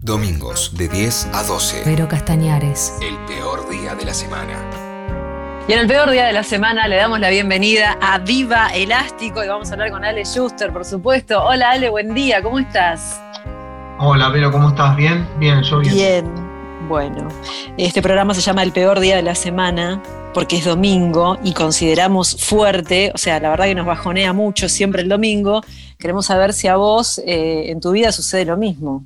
Domingos de 10 a 12. Pero Castañares. El peor día de la semana. Y en el peor día de la semana le damos la bienvenida a Viva Elástico y vamos a hablar con Ale Schuster, por supuesto. Hola Ale, buen día, ¿cómo estás? Hola, Vero, ¿cómo estás? ¿Bien? Bien, yo bien. Bien, bueno. Este programa se llama El peor día de la semana porque es domingo y consideramos fuerte, o sea, la verdad que nos bajonea mucho siempre el domingo. Queremos saber si a vos eh, en tu vida sucede lo mismo.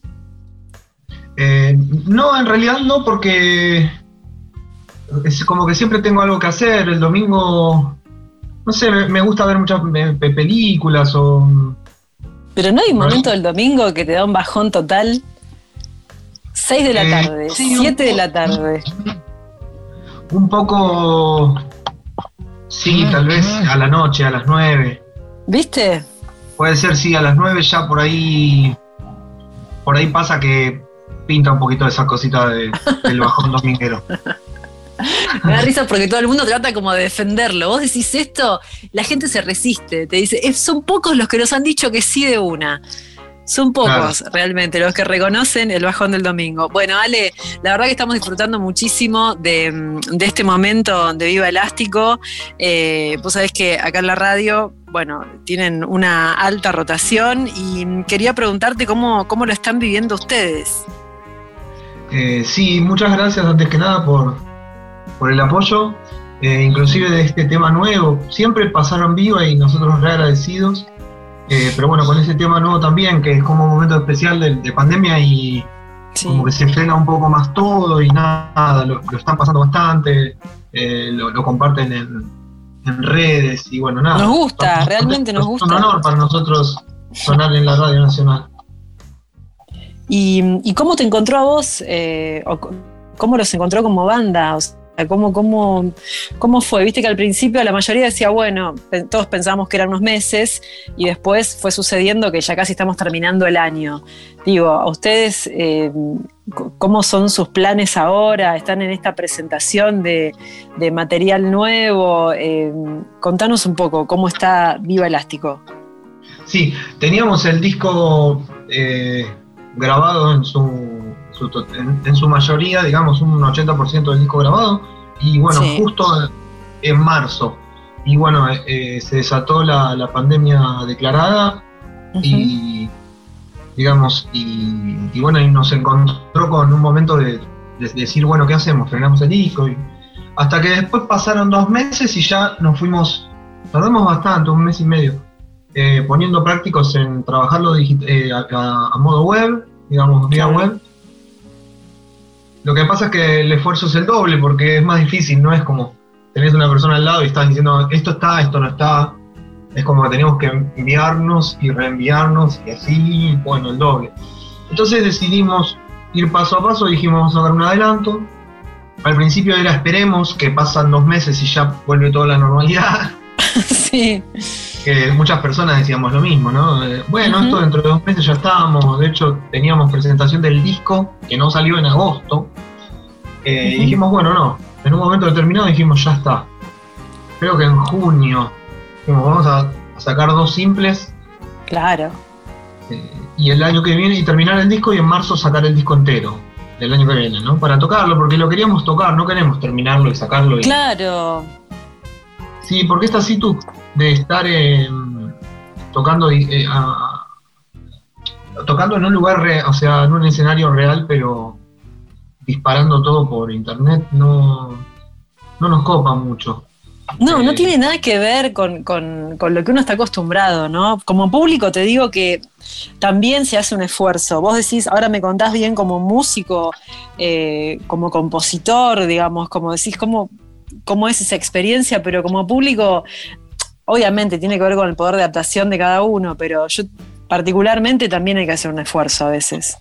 Eh, no, en realidad no, porque es como que siempre tengo algo que hacer. El domingo, no sé, me, gusta ver muchas películas o... Pero no hay un momento del domingo que te da un bajón total. 6 de la eh, tarde, 7 de la tarde. Un poco... Sí, tal vez a la noche, a las 9. ¿Viste? Puede ser, sí, a las 9 ya por ahí... Por ahí pasa que pinta un poquito esa cosita del bajón dominguero. Me da risa porque todo el mundo trata como de defenderlo. Vos decís esto, la gente se resiste, te dice, son pocos los que nos han dicho que sí de una. Son pocos realmente los que reconocen el bajón del domingo. Bueno, Ale, la verdad que estamos disfrutando muchísimo de, este momento de Viva Elástico. Eh, vos sabés que acá en la radio, bueno, tienen una alta rotación y quería preguntarte cómo, cómo lo están viviendo ustedes. Eh, sí, muchas gracias antes que nada por, por el apoyo, eh, inclusive de este tema nuevo. Siempre pasaron viva y nosotros re agradecidos. Eh, pero bueno, con ese tema nuevo también, que es como un momento especial de, pandemia y como que se frena un poco más todo y nada, lo, están pasando bastante, lo, comparten en, redes y bueno, nada. Nos gusta, realmente nos gusta. Es un honor para nosotros sonar en la Radio Nacional. ¿Y, cómo te encontró a vos? Eh, ¿Cómo los encontró como banda? ¿cómo, cómo, cómo fue? Viste que al principio la mayoría decía, bueno, todos pensábamos que eran unos meses y después fue sucediendo que ya casi estamos terminando el año. Digo, ¿a ustedes eh, cómo son sus planes ahora? ¿Están en esta presentación de, material nuevo? Eh, contanos un poco, ¿cómo está Viva Elástico? Sí, teníamos el disco grabado en su, en, su mayoría, digamos un 80% del disco grabado, y bueno, justo en marzo, y bueno, eh, eh, se desató la, pandemia declarada. Y digamos, y, bueno, y nos encontró con un momento de, decir, bueno, ¿qué hacemos? Frenamos el disco y hasta que después pasaron dos meses y ya nos fuimos, tardamos bastante, un mes y medio, eh, poniendo prácticos en trabajarlo eh, a, modo web, digamos, vía web. Lo que pasa es que el esfuerzo es el doble porque es más difícil, no es como tenés una persona al lado y estás diciendo esto está, esto no está. Es como que tenemos que enviarnos y reenviarnos y así, bueno, el doble. Entonces decidimos ir paso a paso, dijimos vamos a dar un adelanto. Al principio era esperemos que pasan dos meses y ya vuelve toda la normalidad. sí que muchas personas decíamos lo mismo, ¿no? Eh, bueno, esto dentro de dos meses ya estábamos, de hecho teníamos presentación del disco que no salió en agosto, eh, y dijimos, bueno, no, en un momento determinado dijimos, ya está. Creo que en junio, dijimos, vamos a, sacar dos simples. Claro. Eh, y el año que viene, y terminar el disco, y en marzo sacar el disco entero del año que viene, ¿no? Para tocarlo, porque lo queríamos tocar, no queremos terminarlo y sacarlo. Claro. Sí, porque esta tú de estar tocando eh, tocando en un lugar, o sea, en un escenario real, pero disparando todo por internet, no, no nos copa mucho. No, no eh, tiene nada que ver con, lo que uno está acostumbrado, ¿no? Como público te digo que también se hace un esfuerzo. Vos decís, ahora me contás bien como músico, eh, como compositor, digamos, como decís, cómo, cómo es esa experiencia, pero como público obviamente tiene que ver con el poder de adaptación de cada uno, pero yo particularmente también hay que hacer un esfuerzo a veces.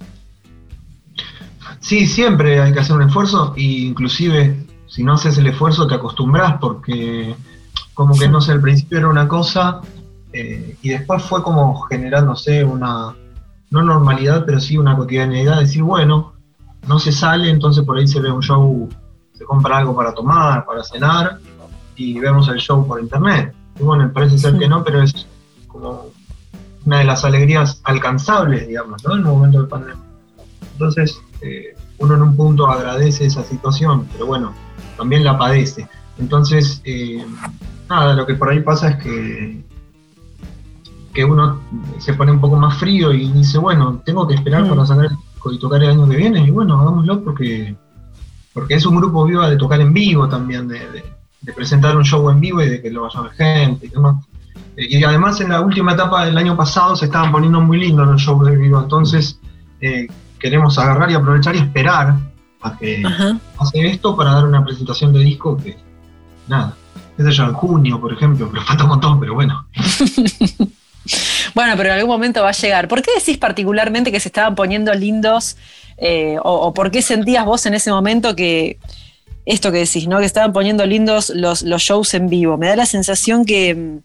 Sí, siempre hay que hacer un esfuerzo, e inclusive si no haces el esfuerzo te acostumbras porque como que no sé, al principio era una cosa eh, y después fue como generándose una, no normalidad, pero sí una cotidianidad, decir, bueno, no se sale, entonces por ahí se ve un show, se compra algo para tomar, para cenar y vemos el show por internet bueno, parece ser que no, pero es como una de las alegrías alcanzables, digamos, ¿no? En un momento de pandemia. Entonces, eh, uno en un punto agradece esa situación, pero bueno, también la padece. Entonces, eh, nada, lo que por ahí pasa es que, que uno se pone un poco más frío y dice, bueno, tengo que esperar para sacar el disco y tocar el año que viene, y bueno, hagámoslo porque, porque es un grupo vivo de tocar en vivo también, de, presentar un show en vivo y de que lo vaya a ver gente y demás. Y además en la última etapa del año pasado se estaban poniendo muy lindos los shows de vivo, entonces eh, queremos agarrar y aprovechar y esperar a que pase esto para dar una presentación de disco que, nada, sé yo, en junio, por ejemplo, pero falta un montón, pero bueno. bueno, pero en algún momento va a llegar. ¿Por qué decís particularmente que se estaban poniendo lindos eh, o, por qué sentías vos en ese momento que esto que decís, ¿no? Que estaban poniendo lindos los, shows en vivo. Me da la sensación que,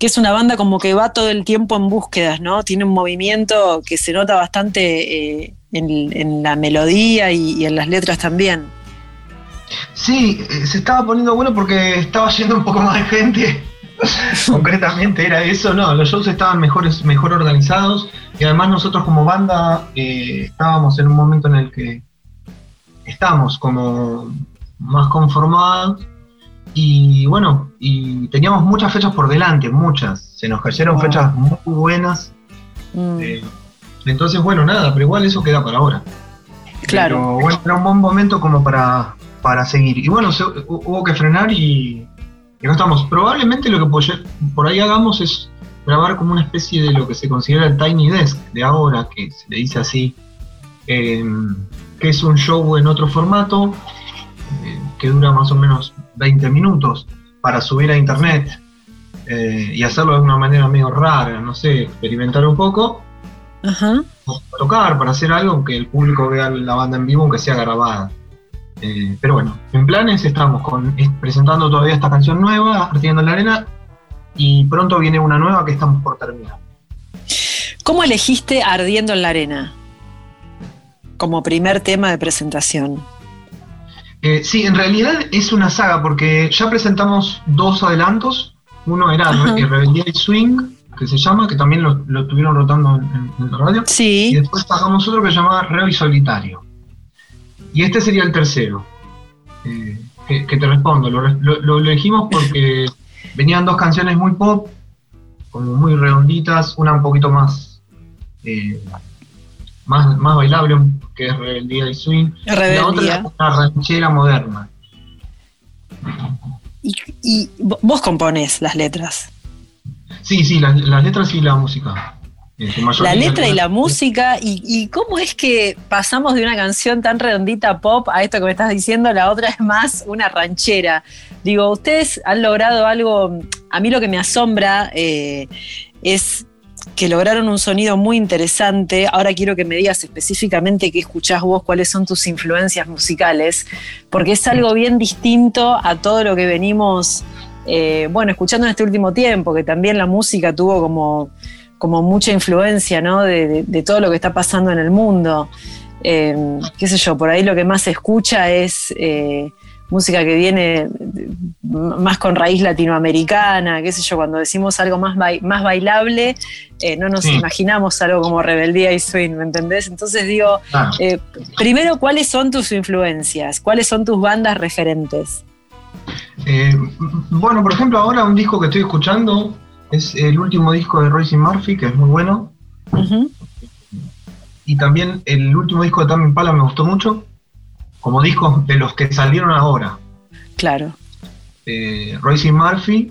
es una banda como que va todo el tiempo en búsquedas, ¿no? Tiene un movimiento que se nota bastante eh, en, la melodía y, en las letras también. Sí, eh, se estaba poniendo bueno porque estaba yendo un poco más de gente. Concretamente era eso, no, los shows estaban mejores, mejor organizados y además nosotros como banda eh, estábamos en un momento en el que estamos como más conformados y bueno, y teníamos muchas fechas por delante, muchas, se nos cayeron fechas muy buenas. Mm. Eh, entonces, bueno, nada, pero igual eso queda para ahora. Claro. Pero bueno, era un buen momento como para, para seguir. Y bueno, hubo que frenar y, no estamos. Probablemente lo que por ahí hagamos es grabar como una especie de lo que se considera el Tiny Desk de ahora, que se le dice así, em, que es un show en otro formato, eh, que dura más o menos 20 minutos para subir a internet eh, y hacerlo de una manera medio rara, no sé, experimentar un poco Ajá. tocar, para hacer algo que el público vea la banda en vivo, aunque sea grabada. Eh, pero bueno, en planes estamos con, presentando todavía esta canción nueva, Ardiendo en la Arena, y pronto viene una nueva que estamos por terminar. ¿Cómo elegiste Ardiendo en la Arena como primer tema de presentación? Eh, sí, en realidad es una saga, porque ya presentamos dos adelantos. Uno era Rebeldía y Swing, que se llama, que también lo, lo estuvieron rotando en, la radio. Sí. Y después sacamos otro que se llamaba Reo y Solitario. Y este sería el tercero. Eh, que, te respondo, lo, elegimos porque venían dos canciones muy pop, como muy redonditas, una un poquito más eh, más, más bailable, que es Rebeldía y Swing. Rebeldía. La otra es una ranchera moderna. Y, y, vos componés las letras. Sí, sí, las, letras y la música. La letra y la música, y, cómo es que pasamos de una canción tan redondita pop a esto que me estás diciendo, la otra es más una ranchera. Digo, ustedes han logrado algo, a mí lo que me asombra eh, es que lograron un sonido muy interesante. Ahora quiero que me digas específicamente qué escuchás vos, cuáles son tus influencias musicales, porque es algo bien distinto a todo lo que venimos eh, bueno, escuchando en este último tiempo, que también la música tuvo como, como mucha influencia, ¿no? De, todo lo que está pasando en el mundo. Eh, qué sé yo, por ahí lo que más se escucha es eh, música que viene más con raíz latinoamericana, qué sé yo, cuando decimos algo más, más bailable, no nos imaginamos algo como rebeldía y swing, ¿me entendés? Entonces digo, primero, ¿cuáles son tus influencias? ¿Cuáles son tus bandas referentes? Eh, bueno, por ejemplo, ahora un disco que estoy escuchando es el último disco de Royce Murphy, que es muy bueno. Y también el último disco de Tame Impala me gustó mucho, como discos de los que salieron ahora. Claro. Eh, Royce Murphy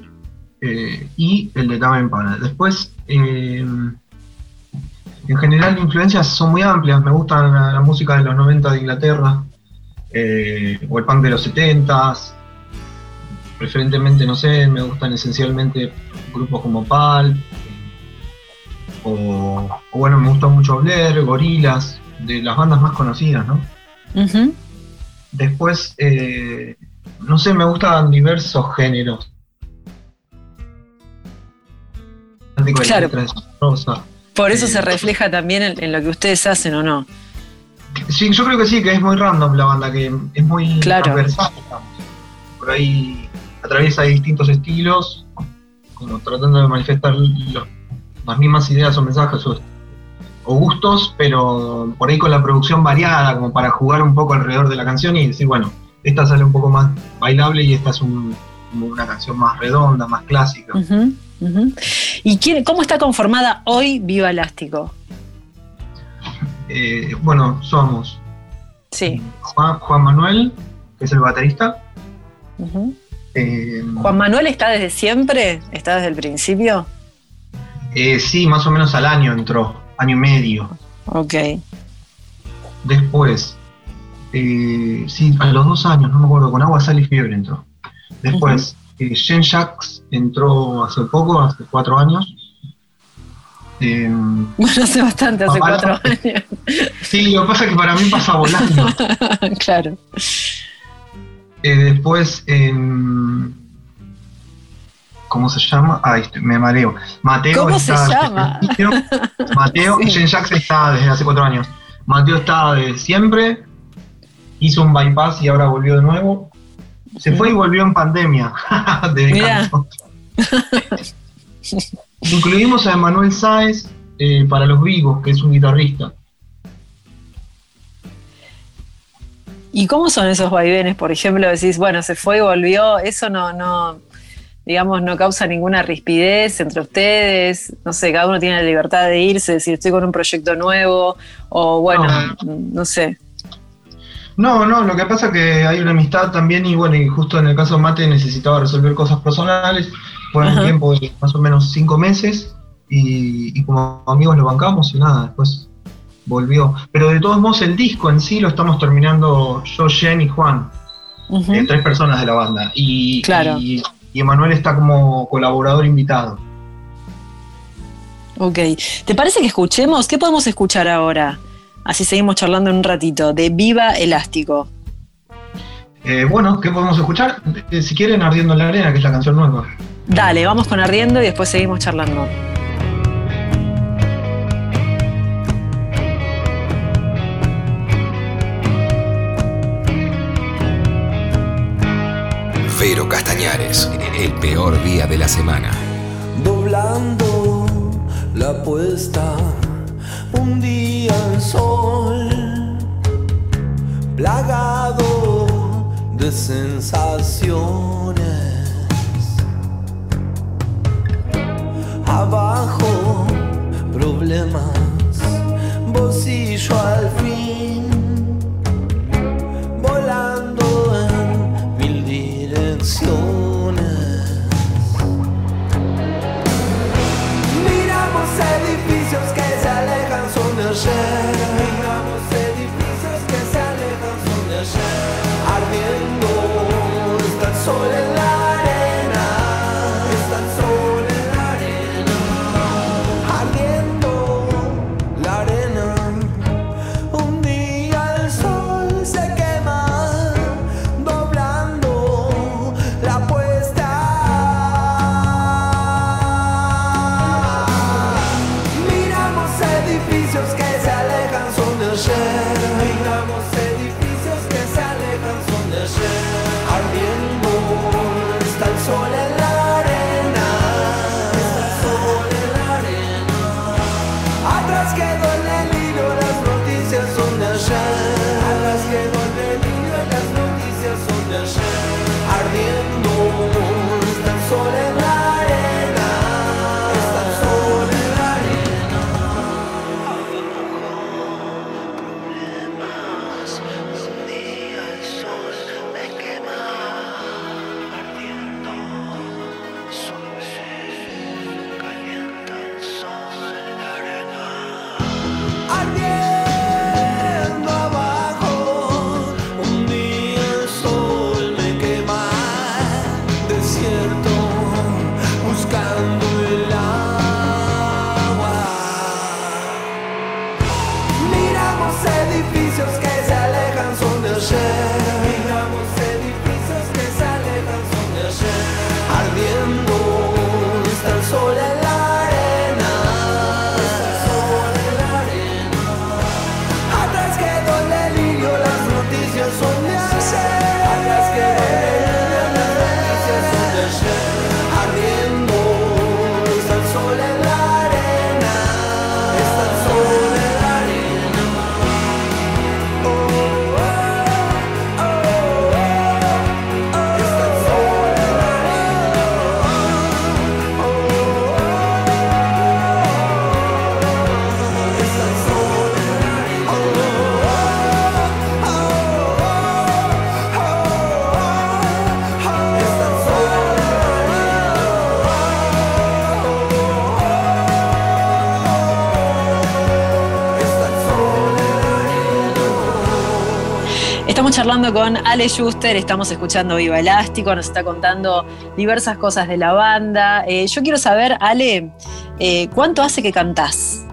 eh, y el de Tame Impala. Después, eh, en general, influencias son muy amplias. Me gusta la, la música de los 90 de Inglaterra, o el punk de los 70s preferentemente, no sé, me gustan esencialmente grupos como Pal, o, bueno, me gusta mucho Blair, Gorilas, de las bandas más conocidas, ¿no? Después, eh, no sé, me gustan diversos géneros. Claro. Por eso se refleja también en, lo que ustedes hacen, ¿o no? Sí, yo creo que sí, que es muy random la banda, que es muy transversal, Por ahí atraviesa distintos estilos, como tratando de manifestar las mismas ideas o mensajes o gustos, pero por ahí con la producción variada, como para jugar un poco alrededor de la canción y decir, bueno, esta sale un poco más bailable y esta es una canción más redonda, más clásica. ¿Y quién, cómo está conformada hoy Viva Elástico? Eh, bueno, somos sí. Juan, Manuel, que es el baterista. Eh, ¿Juan Manuel está desde siempre? ¿Está desde el principio? Eh, sí, más o menos al año entró, año y medio. Ok. Después, eh, sí, a los dos años, no me acuerdo, con agua, sal y fiebre entró. Después, uh Jacques entró hace poco, hace cuatro años. bueno, hace bastante, hace cuatro años. Sí, lo que pasa es que para mí pasa volando. claro. después, em, ¿cómo se llama? Ah, me mareo. Mateo ¿Cómo se llama? Mateo, sí. Jen Jackson está desde hace cuatro años. Mateo está desde siempre, hizo un bypass y ahora volvió de nuevo. Se fue y volvió en pandemia. Incluimos a Emanuel Sáez eh, para los vivos, que es un guitarrista. ¿Y cómo son esos vaivenes? Por ejemplo, decís, bueno, se fue y volvió, eso no, no, digamos, no causa ninguna rispidez entre ustedes, no sé, cada uno tiene la libertad de irse, decir estoy con un proyecto nuevo, o bueno, no, sé. No, no, lo que pasa es que hay una amistad también y bueno, y justo en el caso de Mate necesitaba resolver cosas personales, fue un tiempo de más o menos cinco meses y, como amigos lo bancamos y nada, después volvió. Pero de todos modos el disco en sí lo estamos terminando yo, Jen y Juan, eh, tres personas de la banda. Y, claro y Emanuel está como colaborador invitado. Ok, ¿te parece que escuchemos? ¿Qué podemos escuchar ahora? Así seguimos charlando en un ratito, de Viva Elástico. Eh, bueno, ¿qué podemos escuchar? Eh, si quieren, Ardiendo en la Arena, que es la canción nueva. Dale, vamos con Ardiendo y después seguimos charlando. Pero Castañares, el peor día de la semana. Doblando la puesta, un día el sol, plagado de sensaciones. Abajo, problemas, bolsillo al fin, volando Miramos edificios que se alejan, son de ayer. Miramos edificios que se alejan, son de ayer. Ardiendo el sol Estamos charlando con Ale Schuster, estamos escuchando Viva Elástico, nos está contando diversas cosas de la banda. Eh, yo quiero saber, Ale, eh, ¿cuánto hace que cantás?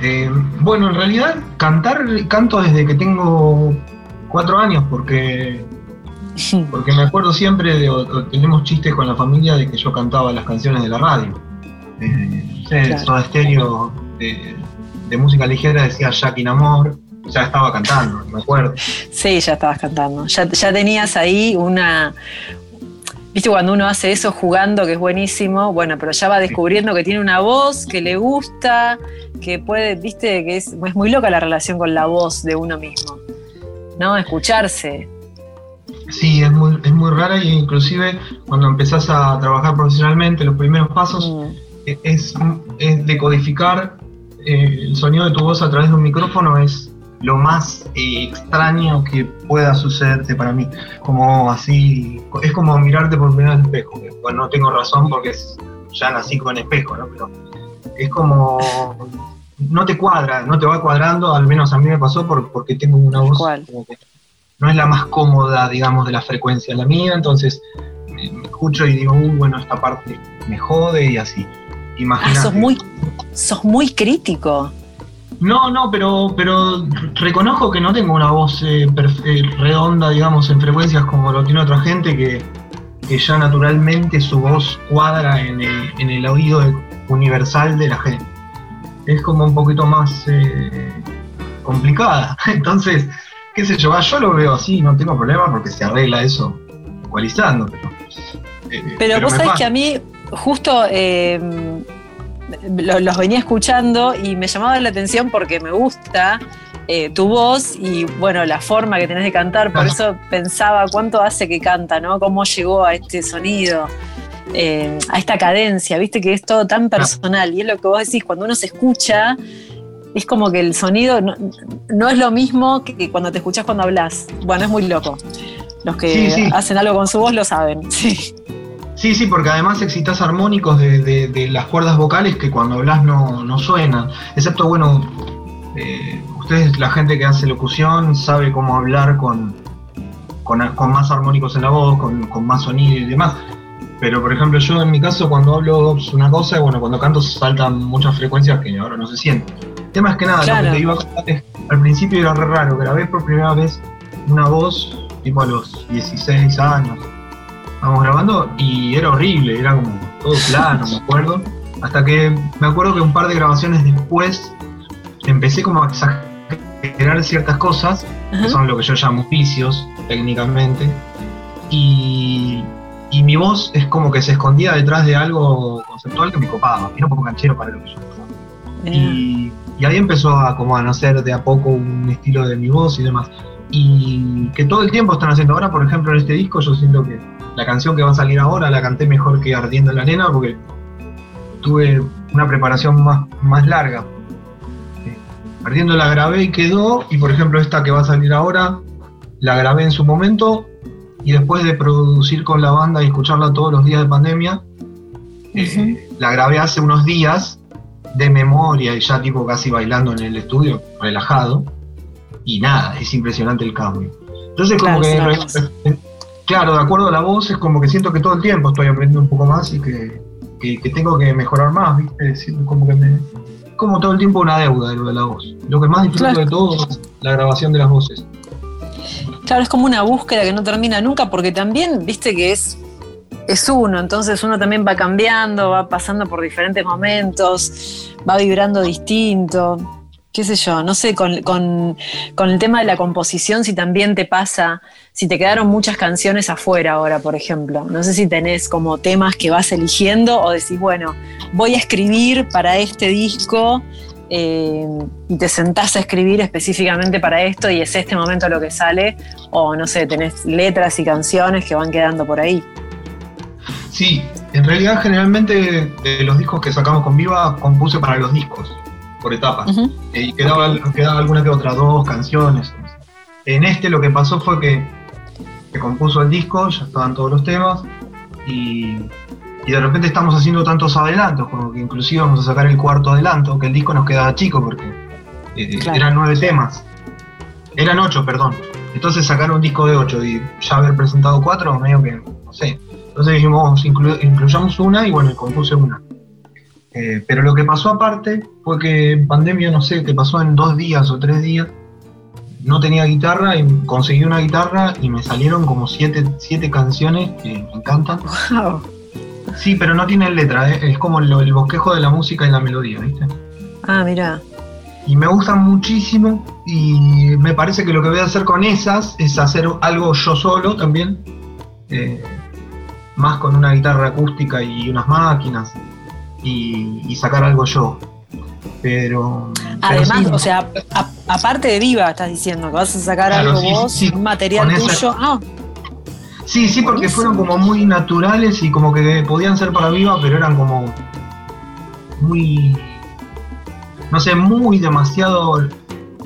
Eh, bueno, en realidad cantar canto desde que tengo cuatro años, porque porque me acuerdo siempre, de, tenemos chistes con la familia de que yo cantaba las canciones de la radio. Eh, claro. estéreo de, música ligera decía Jackie Namor, ya estaba cantando, me acuerdo. Sí, ya estabas cantando. Ya, ya tenías ahí una, Viste, cuando uno hace eso jugando, que es buenísimo, bueno, pero ya va descubriendo que tiene una voz, que le gusta, que puede, viste, que es, es muy loca la relación con la voz de uno mismo, ¿no? Escucharse. Sí, es muy, es muy rara y inclusive cuando empezás a trabajar profesionalmente, los primeros pasos mm. es, es, decodificar eh, el sonido de tu voz a través de un micrófono, es lo más eh, extraño que pueda sucederte para mí. Como así, es como mirarte por primera vez espejo. Bueno, no tengo razón porque ya nací con espejo, ¿no? Pero es como, no te cuadra, no te va cuadrando, al menos a mí me pasó porque tengo una voz como que no es la más cómoda, digamos, de la frecuencia la mía, entonces me escucho y digo, uy, bueno, esta parte me jode y así. Imagínate. Ah, sos muy, sos muy crítico. No, no, pero, pero reconozco que no tengo una voz eh, eh, redonda, digamos, en frecuencias como lo tiene otra gente, que, ya naturalmente su voz cuadra en el, oído universal de la gente. Es como un poquito más eh, complicada. Entonces, qué sé yo, ah, yo lo veo así, no tengo problema porque se arregla eso ecualizando. Pero, pero, vos sabés que a mí, justo los venía escuchando y me llamaba la atención porque me gusta eh, tu voz y bueno, la forma que tenés de cantar, por eso pensaba cuánto hace que canta, ¿no? Cómo llegó a este sonido, eh, a esta cadencia, viste que es todo tan personal y es lo que vos decís, cuando uno se escucha, es como que el sonido no, es lo mismo que cuando te escuchas cuando hablas. Bueno, es muy loco. Los que hacen algo con su voz lo saben, sí. Sí, sí, porque además excitas armónicos de, las cuerdas vocales que cuando hablas no, suenan. Excepto, bueno, eh, ustedes, la gente que hace locución, sabe cómo hablar con, con, más armónicos en la voz, con, más sonido y demás. Pero, por ejemplo, yo en mi caso, cuando hablo una cosa, bueno, cuando canto saltan muchas frecuencias que ahora no se sienten. El tema es que nada, lo que te iba a contar es, al principio era re raro, grabé por primera vez una voz, tipo a los 16 años, estábamos grabando y era horrible, era como todo plano, me acuerdo. Hasta que me acuerdo que un par de grabaciones después empecé como a exagerar ciertas cosas, que son lo que yo llamo vicios técnicamente, y, y, mi voz es como que se escondía detrás de algo conceptual que me copaba, era un poco canchero para lo que yo y, y, ahí empezó a como a nacer de a poco un estilo de mi voz y demás. Y que todo el tiempo están haciendo. Ahora, por ejemplo, en este disco, yo siento que la canción que va a salir ahora la canté mejor que Ardiendo en la Arena porque tuve una preparación más, más larga. Eh, Ardiendo la grabé y quedó, y por ejemplo esta que va a salir ahora, la grabé en su momento y después de producir con la banda y escucharla todos los días de pandemia, eh, la grabé hace unos días de memoria y ya tipo casi bailando en el estudio, relajado, y nada, es impresionante el cambio. Entonces como que claro, de acuerdo a la voz, es como que siento que todo el tiempo estoy aprendiendo un poco más y que, tengo que mejorar más, ¿viste? como que me. Como todo el tiempo una deuda de lo de la voz. Lo que más disfruto de todo es la grabación de las voces. Claro, es como una búsqueda que no termina nunca, porque también, viste que es, es uno, entonces uno también va cambiando, va pasando por diferentes momentos, va vibrando distinto qué sé yo, no sé, con, el tema de la composición, si también te pasa, si te quedaron muchas canciones afuera ahora, por ejemplo. No sé si tenés como temas que vas eligiendo o decís, bueno, voy a escribir para este disco eh, y te sentás a escribir específicamente para esto y es este momento lo que sale, o no sé, tenés letras y canciones que van quedando por ahí. Sí, en realidad generalmente de los discos que sacamos con Viva compuse para los discos por etapas. Eh, y quedaba, quedaba alguna que otra, dos canciones. En este lo que pasó fue que se compuso el disco, ya estaban todos los temas, y, y, de repente estamos haciendo tantos adelantos, como que inclusive vamos a sacar el cuarto adelanto, que el disco nos quedaba chico porque eh, eran nueve temas. Eran ocho, perdón. Entonces sacar un disco de 8 y ya haber presentado 4, medio que, no sé. Entonces dijimos, incluyamos una y bueno, compuse una. Eh, pero lo que pasó aparte fue que en pandemia, no sé, que pasó en dos días o tres días, no tenía guitarra y conseguí una guitarra y me salieron como siete, siete canciones que me encantan. Sí, pero no tienen letra, ¿eh? es como el bosquejo de la música y la melodía, ¿viste? Ah, mira. Y me gustan muchísimo y me parece que lo que voy a hacer con esas es hacer algo yo solo también, eh, más con una guitarra acústica y unas máquinas y, sacar algo yo. Pero. Además, o sea, aparte de Viva, estás diciendo que vas a sacar algo vos, un material tuyo. Ah. Sí, sí, porque fueron como muy naturales y como que podían ser para Viva, pero eran como muy. No sé, muy demasiado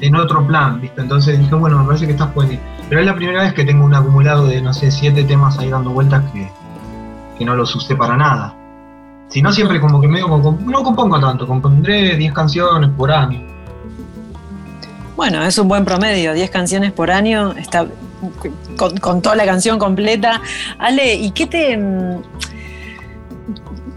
en otro plan, ¿viste? Entonces dije, bueno, me parece que estás puede. Pero es la primera vez que tengo un acumulado de, no sé, siete temas ahí dando vueltas que, que no los usé para nada. Si no, siempre como que medio, no compongo tanto, compondré 10 canciones por año. Bueno, es un buen promedio, 10 canciones por año, está con, toda la canción completa. Ale, ¿y qué te,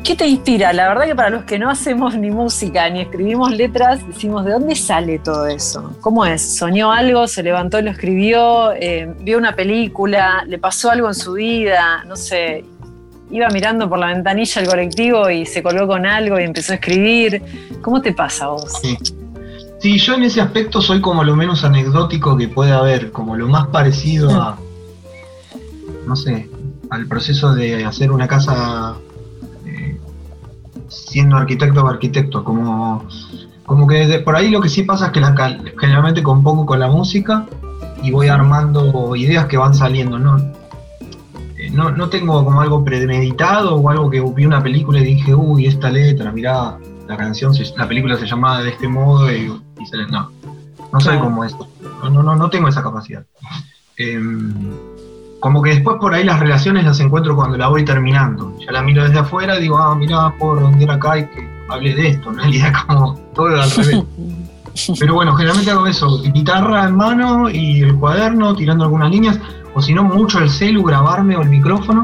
qué te inspira? La verdad que para los que no hacemos ni música ni escribimos letras, decimos, ¿de dónde sale todo eso? ¿Cómo es? ¿Soñó algo? ¿Se levantó y lo escribió? Eh, ¿Vio una película? ¿Le pasó algo en su vida? No sé iba mirando por la ventanilla el colectivo y se colgó con algo y empezó a escribir. ¿Cómo te pasa vos? Sí. yo en ese aspecto soy como lo menos anecdótico que puede haber, como lo más parecido a, no sé, al proceso de hacer una casa eh, siendo arquitecto o arquitecto, como, como que por ahí lo que sí pasa es que generalmente compongo con la música y voy armando ideas que van saliendo, ¿no? No, no tengo como algo premeditado o algo que vi una película y dije, uy, esta letra, mirá, la canción, la película se llamaba de este modo y, se no, no soy como eso, no, no, no tengo esa capacidad. Em, como que después por ahí las relaciones las encuentro cuando la voy terminando. Ya la miro desde afuera y digo, ah, mirá, por donde acá y que hable de esto. En realidad como todo al revés. Pero bueno, generalmente hago eso, guitarra en mano y el cuaderno, tirando algunas líneas o si no, mucho el celu, grabarme o el micrófono,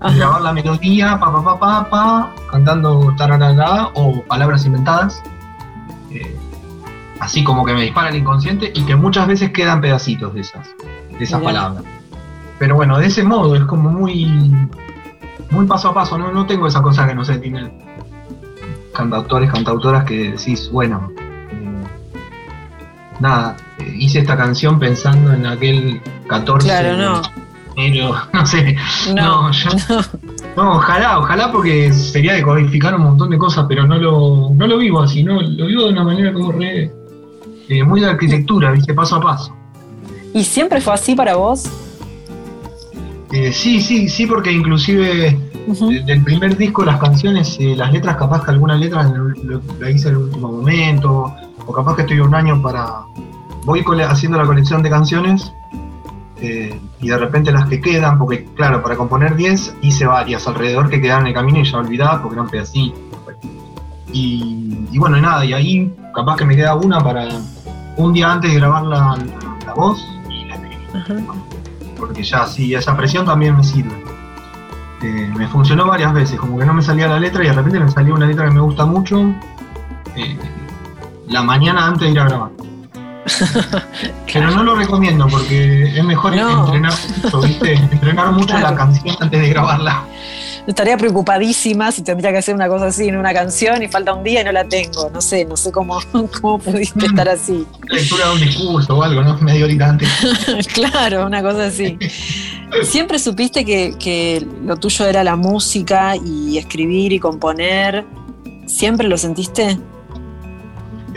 grabar la melodía, pa, pa, pa, pa, pa, cantando tararara o palabras inventadas. Eh, así como que me dispara el inconsciente y que muchas veces quedan pedacitos de esas, de esas palabras. Pero bueno, de ese modo es como muy, muy paso a paso, no, no tengo esa cosa que no sé, tienen cantautores, cantautoras que decís, bueno, nada, eh, hice esta canción pensando en aquel 14 claro, no. no sé. No, no, ojalá, ojalá porque sería de codificar un montón de cosas, pero no lo, no lo vivo así, no, lo vivo de una manera como re, eh, muy de arquitectura, viste, paso a paso. ¿Y siempre fue así para vos? Eh, sí, sí, sí, porque inclusive del primer disco las canciones, las letras, capaz que algunas letras lo, hice en el último momento, o capaz que estoy un año para... Voy haciendo la colección de canciones eh, y de repente las que quedan, porque claro, para componer 10 hice varias alrededor que quedaron en el camino y ya olvidaba porque eran pedacitos. Y, y bueno, nada, y ahí capaz que me queda una para un día antes de grabar la, voz y la escribí. Porque ya sí, esa presión también me sirve. Eh, me funcionó varias veces, como que no me salía la letra y de repente me salió una letra que me gusta mucho. Eh, la mañana antes de ir a grabar. Pero no lo recomiendo porque es mejor entrenar mucho, ¿viste? Entrenar mucho la canción antes de grabarla. Estaría preocupadísima si tendría que hacer una cosa así en una canción y falta un día y no la tengo. No sé, no sé cómo, cómo pudiste estar así. Lectura de un discurso o algo, ¿no? Medio horita antes. claro, una cosa así. ¿Siempre supiste que, que lo tuyo era la música y escribir y componer? ¿Siempre lo sentiste?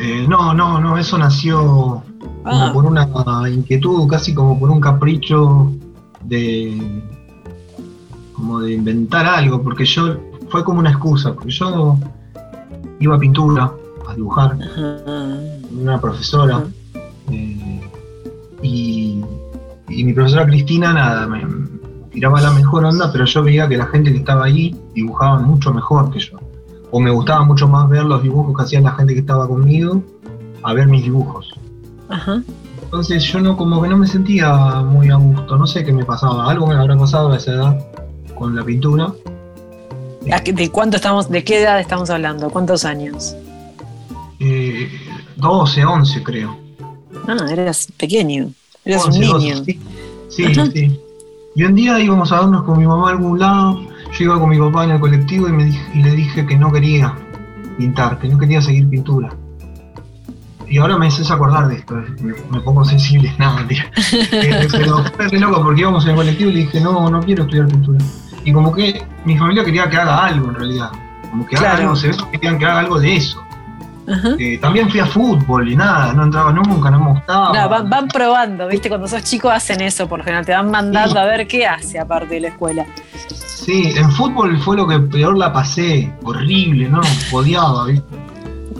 Eh, no, no, no, eso nació como ah. por una inquietud, casi como por un capricho de como de inventar algo, porque yo fue como una excusa, porque yo iba a pintura, a dibujar, una profesora, eh, y, y, mi profesora Cristina nada, me tiraba la mejor onda, pero yo veía que la gente que estaba ahí dibujaba mucho mejor que yo o me gustaba mucho más ver los dibujos que hacían la gente que estaba conmigo a ver mis dibujos. Ajá. Entonces yo no como que no me sentía muy a gusto, no sé qué me pasaba, algo me habrá pasado a esa edad con la pintura. ¿De cuánto estamos, de qué edad estamos hablando? ¿Cuántos años? Eh, 12, 11 creo. Ah, eras pequeño, eras un niño. sí, sí, sí, Y un día íbamos a vernos con mi mamá a algún lado, yo iba con mi papá en el colectivo y, me y le dije que no quería pintar, que no quería seguir pintura y ahora me haces acordar de esto, me, pongo sensible, nada, mentira. Eh, pero fue loco porque íbamos en el colectivo y le dije, no, no quiero estudiar pintura. Y como que mi familia quería que haga algo en realidad, como que haga algo, se ve que querían que haga algo de eso. Eh, también fui a fútbol y nada, no entraba nunca, no me gustaba. van, probando, ¿viste? Cuando sos chico hacen eso, por lo general, te van mandando a ver qué hace aparte de la escuela. Sí, en fútbol fue lo que peor la pasé, horrible, ¿no? Odiaba, ¿viste?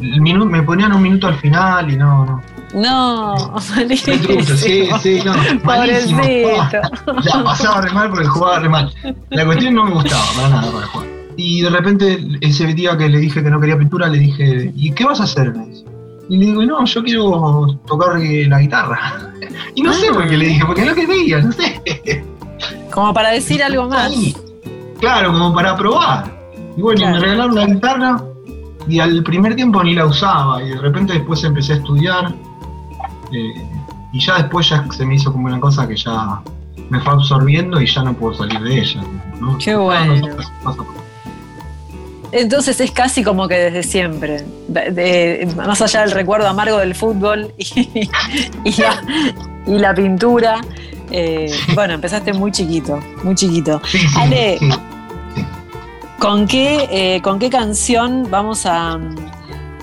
me ponían un minuto al final y no, no. No, malísimo. Sí, sí, no. Malísimo. Ya pasaba re mal porque jugaba re mal. La cuestión no me gustaba para nada para jugar. Y de repente, ese día que le dije que no quería pintura, le dije, ¿y qué vas a hacer? Y le digo, no, yo quiero tocar la guitarra. Y no sé por qué le dije, porque no quería, no sé. Como para decir algo más. Claro, como para probar. Y bueno, me regalaron la guitarra y al primer tiempo ni la usaba y de repente después empecé a estudiar eh, y ya después ya se me hizo como una cosa que ya me fue absorbiendo y ya no puedo salir de ella. Qué bueno. Entonces es casi como que desde siempre, más allá del recuerdo amargo del fútbol y, la, pintura, eh, bueno, empezaste muy chiquito, muy chiquito. Ale, ¿Con qué, eh, ¿Con qué canción vamos a, mm,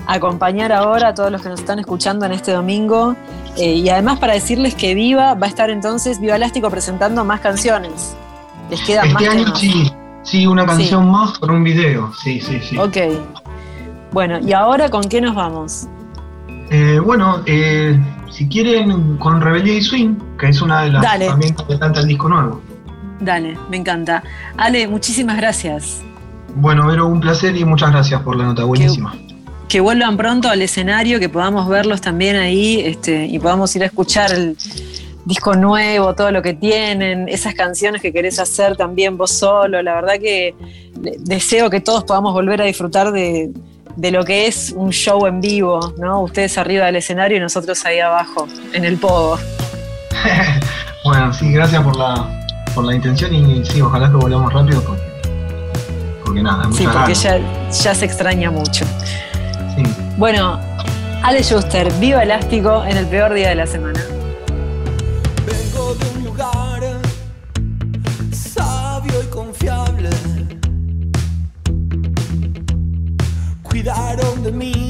acompañar ahora a todos los que nos están escuchando en este domingo? Eh, y además para decirles que Viva va a estar entonces, Viva Elástico, presentando más canciones. Les quedan este año sí, sí, una canción más con un video, sí, sí, sí. Ok. Bueno, ¿y ahora con qué nos vamos? Eh, bueno, si quieren, con Rebelión y Swing, que es una de las también que canta el disco nuevo. Dale, me encanta. Ale, muchísimas gracias. Bueno, Vero, un placer y muchas gracias por la nota, buenísima. Que, vuelvan pronto al escenario, que podamos verlos también ahí este, y podamos ir a escuchar el disco nuevo, todo lo que tienen, esas canciones que querés hacer también vos solo. La verdad que deseo que todos podamos volver a disfrutar de, lo que es un show en vivo, ¿no? Ustedes arriba del escenario y nosotros ahí abajo, en el pogo. bueno, sí, gracias por la, por la intención y sí, ojalá que volvamos rápido porque nada, Sí, porque ya, se extraña mucho. Sí. Bueno, Ale Schuster, viva Elástico en el peor día de la semana. Cuidaron de mí, aves